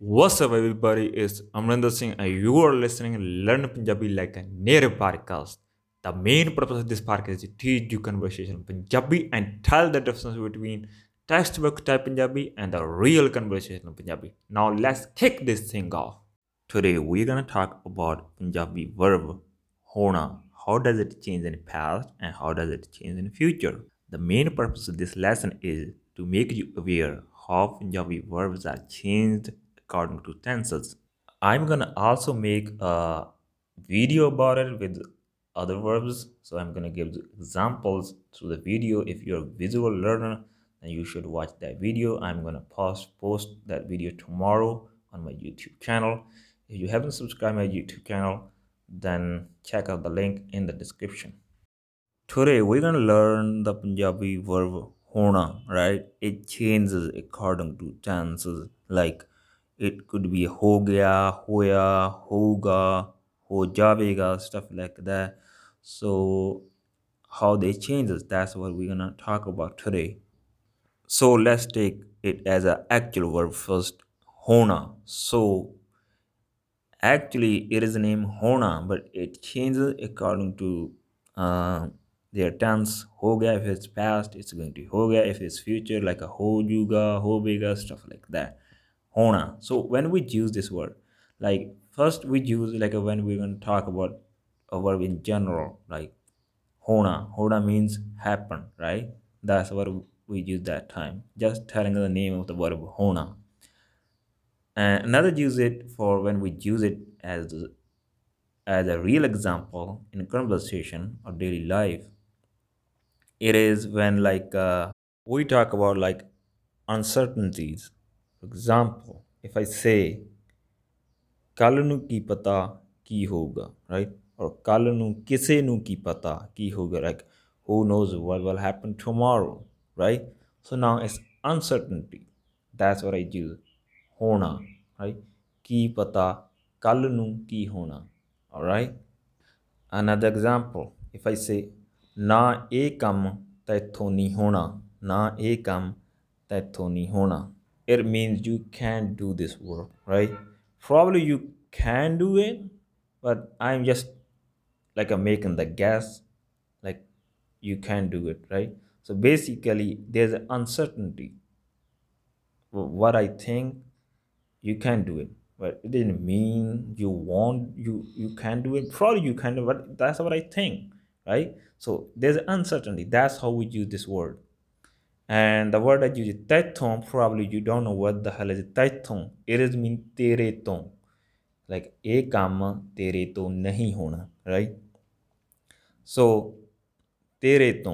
What's up, everybody? It's Amrinder Singh, and you are listening Learn Punjabi like a native podcast. The main purpose of this podcast is to teach you conversation Punjabi and tell the difference between textbook type Punjabi and the real conversation in Punjabi. Now, let's kick this thing off. Today, we're gonna talk about Punjabi verb hona. How does it change in the past and how does it change in the future? The main purpose of this lesson is to make you aware how Punjabi verbs are changed according to tenses. I'm gonna also make a video about it with other verbs. So I'm gonna give examples through the video. If you're a visual learner, then you should watch that video. I'm gonna post post that video tomorrow on my YouTube channel. If you haven't subscribed my YouTube channel, then check out the link in the description. Today we're gonna learn the Punjabi verb hona, right? It changes according to tenses. Like it could be ho gaya, hoya, hoga, ho javega, stuff like that. So how they changes, that's what we're gonna talk about today. So let's take it as an actual verb first. Hona. So actually it is named Hona, but it changes according to uh, their tense. Hoga if it's past, it's going to be hoga. If it's future, like a ho juga, ho bega, stuff like that. Hona. So when we use this word, like first we use like when we're going to talk about a verb in general, like hona. Hona means happen, right? That's what we use that time. Just telling the name of the verb hona. And another use it for when we use it as as a real example in conversation or daily life. It is when like uh, we talk about like uncertainties. For example, if I say ਕੱਲ ਨੂੰ ਕੀ ਪਤਾ ਕੀ ਹੋਊਗਾ right or ਕੱਲ ਨੂੰ ਕਿਸੇ ਨੂੰ ਕੀ ਪਤਾ ਕੀ ਹੋਊਗਾ like who knows what will happen tomorrow right so now it's uncertainty that's what I use ਹੋਣਾ right ਕੀ ਪਤਾ ਕੱਲ ਨੂੰ ਕੀ ਹੋਣਾ alright another example if I say ਨਾ ਇਹ ਕੰਮ ਤੈਥੋਂ ਨਹੀਂ ਹੋਣਾ ਨਾ ਇਹ ਕੰਮ ਤੈਥੋਂ ਨਹੀਂ ਹੋਣਾ it means you can't do this work, right? Probably you can do it, but I'm just like I'm making the guess, like you can do it, right? So basically, there's an uncertainty. What I think you can do it, but it didn't mean you want you you can do it. Probably you can do, it, but that's what I think, right? So there's uncertainty. That's how we use this word and the word that you taitung probably you don't know what the hell is taitung. It is mean tere like a kama tere nahi hona right? So tere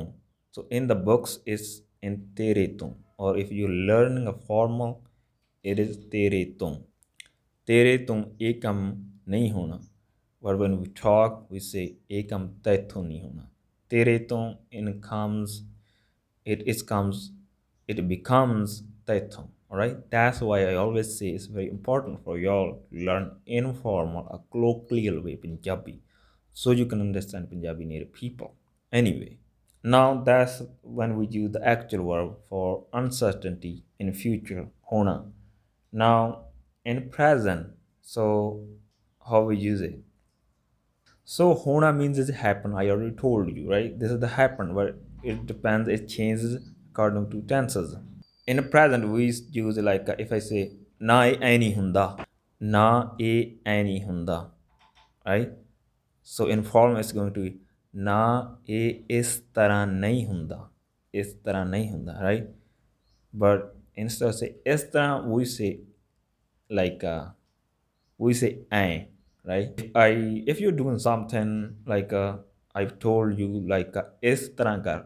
so in the books it's in tere or if you're learning a formal it is tere to tere tum ekam nahi hona. But when we talk we say ekam taithun nahi hona. Tere in comes it is comes it becomes taiton all right that's why i always say it's very important for y'all to learn informal a colloquial way punjabi so you can understand punjabi native people. Anyway now that's when we use the actual verb for uncertainty in future hona. Now in present so how we use it? So hona means it happened i already told you right? This is the happen but it depends it changes according to tenses. In present we use like if i say na any hunda. Na e any hunda right? So in form it's going to be na e is tarah nahi hunda. Is tarah nahi hunda right? But instead of say is tarah we say like uh, we say I, right? If i if you're doing something like uh, I've told you like uh, is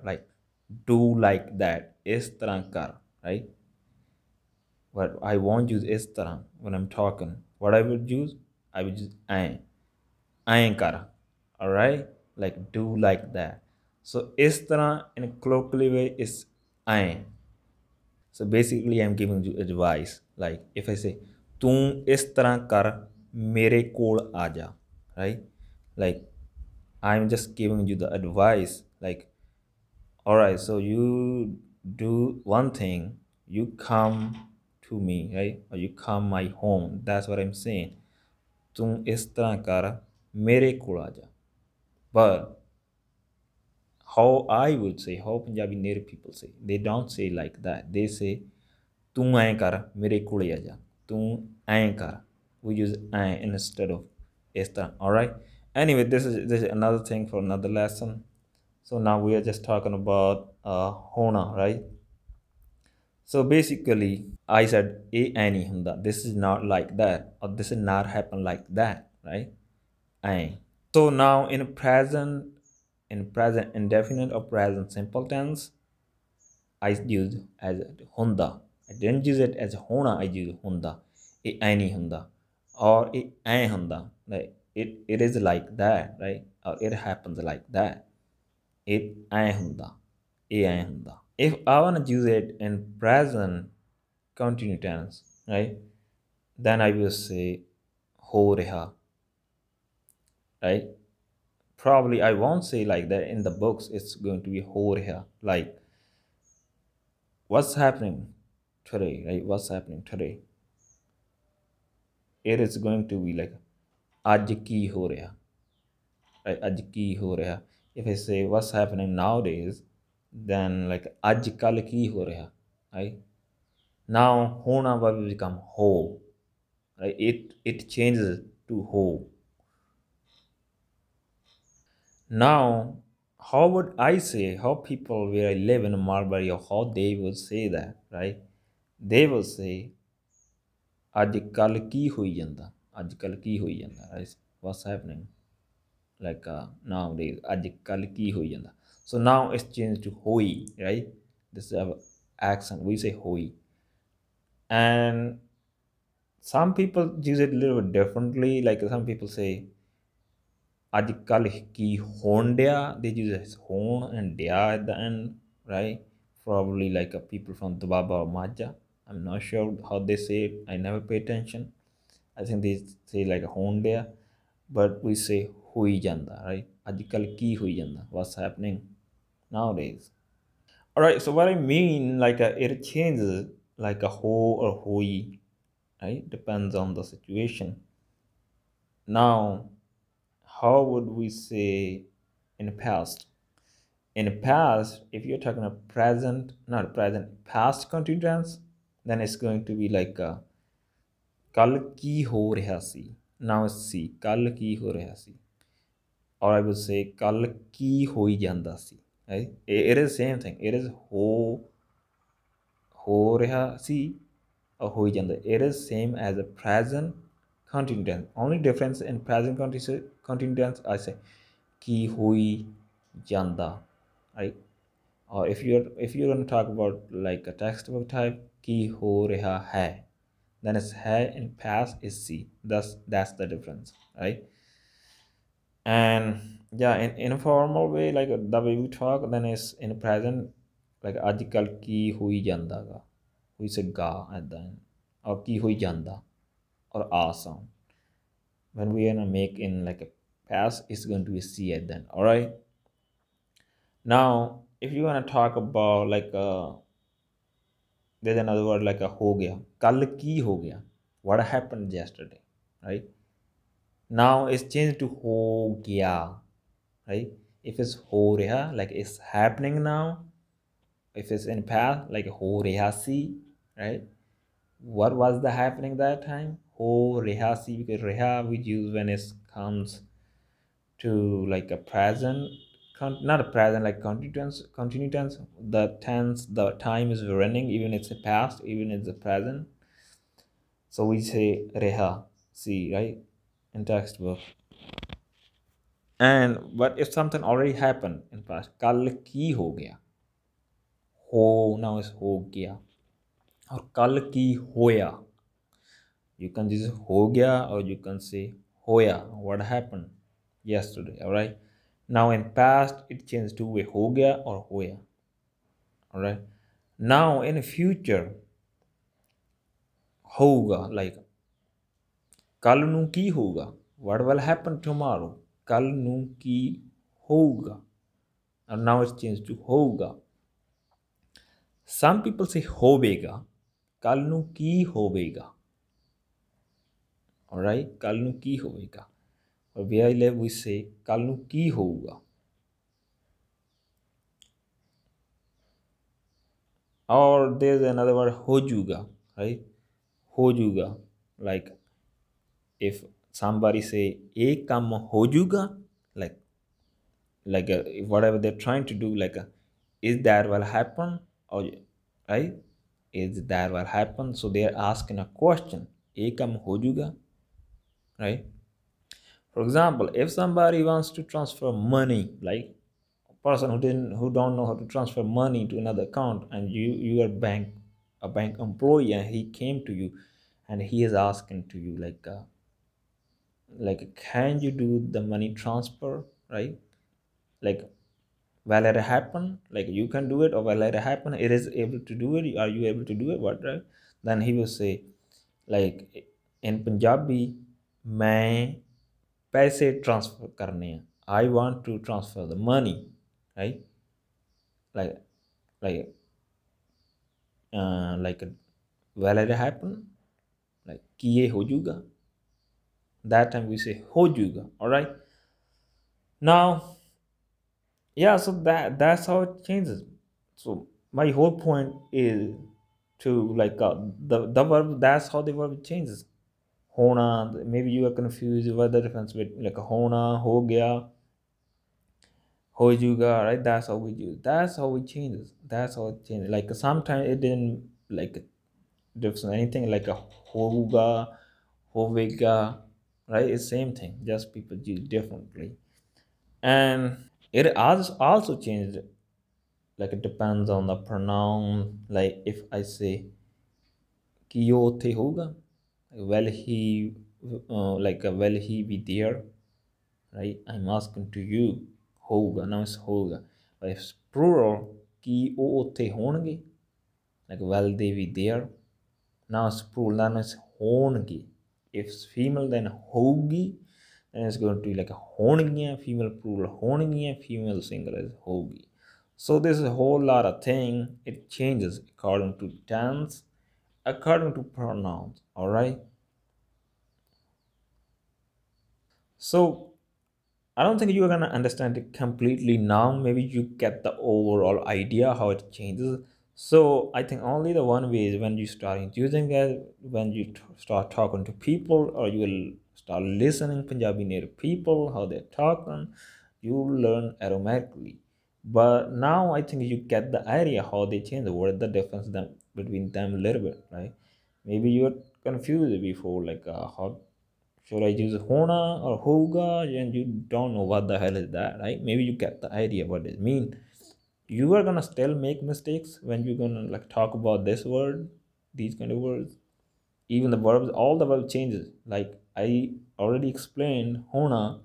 like do like that, tarah right? But I won't use is when I'm talking. What I would use I would use ain ain kar all right? Like do like that. So is in a colloquial way is ain so basically I'm giving you advice. Like if I say तू इस तरह कर मेरे कोल आ जा i'm just giving you the advice like all right so you do one thing you come to me right? Or you come my home. That's what i'm saying. Tum इस तरह कर मेरे को but how I would say how Punjabi native people say they don't say like that. They say तू ऐं kar mere को आ जा तू ऐं we use instead of इस alright? Anyway this is this is another thing for another lesson so now we are just talking about uh hona right so basically i said a any hunda this is not like that or this is not happen like that right I. so now in present in present indefinite or present simple tense i used as hunda I didn't use it as hona, I use hunda. It any hunda. Or it ay hunda. Like it, it is like that, right? Or it happens like that. It. If I want to use it in present continuous tense, right? Then I will say ho reha. Right? Probably I won't say like that in the books. It's going to be ho reha. Like what's happening today, right? What's happening today? It is going to be like ਅੱਜ ਕੀ ਹੋ ਰਿਹਾ? ਅੱਜ ਕੀ ਹੋ ਰਿਹਾ? If i say what's happening nowadays then like ਅੱਜ ਕੱਲ ਕੀ ਹੋ right? Now ਹੋਣਾ will become ਹੋ। Right? It it changes to ho now how would i say how people where i live in Malwa or how they would say that right? They will say ਅੱਜ ਕੱਲ ਕੀ ਹੋਈ ਅੱਜ ਕੱਲ ਕੀ ਹੋਈ ਜਾਂਦਾ ਗਾਇਸ ਵਾਟਸ ਹੈਪਨਿੰਗ ਲਾਈਕ ਨਾਉ ਡੇ ਅੱਜ ਕੱਲ ਕੀ ਹੋਈ ਜਾਂਦਾ? ਸੋ ਨਾਉ ਇਸ change this is our accent. We say hoi and some people use it a little bit differently. Like some people say ajkal ki hondia they use as hon and dia at the end right? Probably like a people from Doaba or Majha I'm not sure how they say it. I never pay attention. I think they say like a Honda, but we say hui janda, right? Ajikal ki hui janda. What's happening nowadays? All right. So what I mean, like a, it changes like a ho or hui, right? Depends on the situation. Now, how would we say in the past? In the past, if you're talking about present, not present, past continuous then it's going to be like ਕੱਲ ਕੀ ਹੋ ਰਿਹਾ ਸੀ? ਨਾਉ ਸੀ ਕੱਲ ਕੀ ਹੋ ਰਿਹਾ ਸੀ? ਔਰ I will ਸੇ ਕੱਲ ਕੀ ਹੋਈ ਜਾਂਦਾ ਸੀ? It is same thing it is ਹੋ ਹੋ ਰਿਹਾ ਸੀ, ਔਰ ਹੋਈ ਜਾਂਦਾ। It is same as a present continuous only difference in present continuous continuous I say ਕੀ ਹੋਈ ਜਾਂਦਾ। ਰਾਈਟ ਔਰ if you are if you are going to talk about like a text book type ਕੀ ਹੋ ਰਿਹਾ ਹੈ? Then it's hai in past is see that's that's the difference right? And yeah in informal way like the way we talk then it's in present like ajkal ki hui janda ga we say ga at the end or ki hui janda or a sound. When we are gonna make in like a past it's going to be see at then all right now if you want to talk about like uh, there's another word like a ho gaya. kal ki ho gaya what happened yesterday? Right? Now it's changed to ho gaya. Right? If it's ho reha like it's happening now if it's in past like ho reha si right? What was the happening that time? Ho reha si because reha we use when it comes to like a present not a present like continuous continue tense the tense the time is running even it's a past even it's a present. So we say reha see right in textbook. And but if something already happened in past kal ki ho gaya ho now is ho gaya or kal ki hoya you can use ho gaya or you can say hoya what happened yesterday all right now in past, it changed to Wehoga or Hoya. All right. Now in future, Hoga, like कल नू की होगा what will happen tomorrow? कल नू की होगा and now it's changed to होगा some people say होवेगा कल नू की alright कल नू की वेल है वो इसे कल की होगा और देर इज़ एन वर्ड हो जूगा है हो जूगा लाइक इफ़ सामबारी से एक काम हो जूगा like like whatever they're trying to do like is there will happen और right is there will happen so they're asking a question एक काम हो जूगा right for example if somebody wants to transfer money like a person who didn't who don't know how to transfer money to another account and you you are bank a bank employee and he came to you and he is asking to you like uh, like can you do the money transfer right? Like will it happen? Like you can do it or will it happen? It is able to do it. Are you able to do it? What right? Then he will say like in punjabi मैं पैसे transfer करने हैं I want to transfer the money right like like uh, like will it happen like kiye hojuga that time we say hojuga all right now yeah so that that's how it changes so my whole point is to like uh, the the verb that's how the verb changes hona maybe you are confused what the difference between like hona ho gaya Hojuga, right? That's how we do. That's how it. That's how it changes. Like sometimes it didn't like different anything like a Hoga, Hovega, right? It's same thing. Just people use differently. And it also also changed like it depends on the pronoun. Like if I say Kiyote Hoga, will he uh, like uh, will he be there? Right? I'm asking to you ਹੋਊਗਾ ਨਾ ਇਸ ਹੋਊਗਾ but if plural ਕੀ ਉਹ ਉੱਥੇ ਹੋਣਗੇ like will they be there now it's plural then it's ਹੋਣਗੇ if it's female then ਹੋਊਗੀ then it's going to be like ਹੋਣਗੀਆਂ female plural ਹੋਣਗੀਆਂ female singular is ਹੋਊਗੀ so this is a whole lot of thing it changes according to tense according to pronouns all right so I don't think you're gonna understand it completely now. Maybe you get the overall idea how it changes. So I think only the one way is when you start using it, when you start talking to people, or you will start listening Punjabi native people how they're talking. You learn automatically. But now I think you get the idea how they change. What is the difference them, between them a little bit, right? Maybe you're confused before, like uh, how should I use Hona or Hoga? And you don't know what the hell is that, right? Maybe you get the idea what it means. You are gonna still make mistakes when you're gonna like talk about this word, these kind of words. Even the verbs, all the verb changes. Like I already explained, Hona.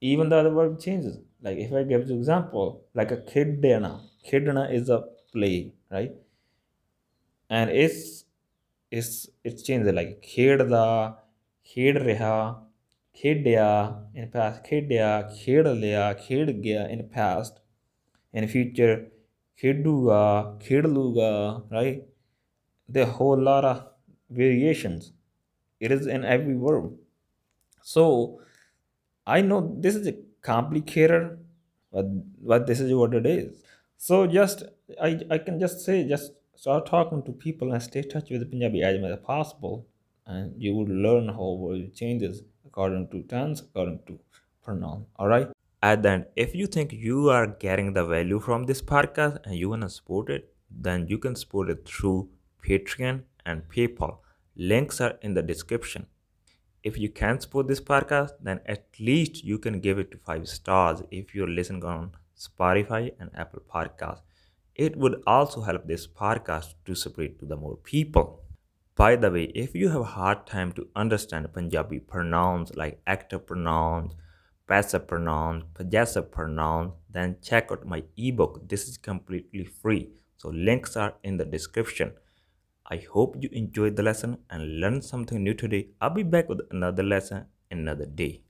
Even the other verb changes. Like if I give you example, like a kidana. Kidana is a play, right? And it's it's it's changed like khedda ਖੇਡ ਰਿਹਾ ਖੇਡਿਆ in past ਖੇਡਿਆ ਖੇਡ ਲਿਆ ਖੇਡ ਗਿਆ in past in future ਖੇਡੂਗਾ ਖੇਡ ਲੂਗਾ right there are whole lot of variations it is in every verb so i know this is a complicated but but this is what it is so just i i can just say just start talking to people and stay in touch with the punjabi as much as possible and you would learn how it changes according to tense, according to pronoun. All right. And then, if you think you are getting the value from this podcast and you wanna support it, then you can support it through Patreon and PayPal. Links are in the description. If you can't support this podcast, then at least you can give it to five stars if you're listening on Spotify and Apple Podcasts. It would also help this podcast to spread to the more people. By the way, if you have a hard time to understand Punjabi pronouns like active pronouns, passive pronouns, possessive pronouns, then check out my ebook. This is completely free. So links are in the description. I hope you enjoyed the lesson and learned something new today. I'll be back with another lesson another day.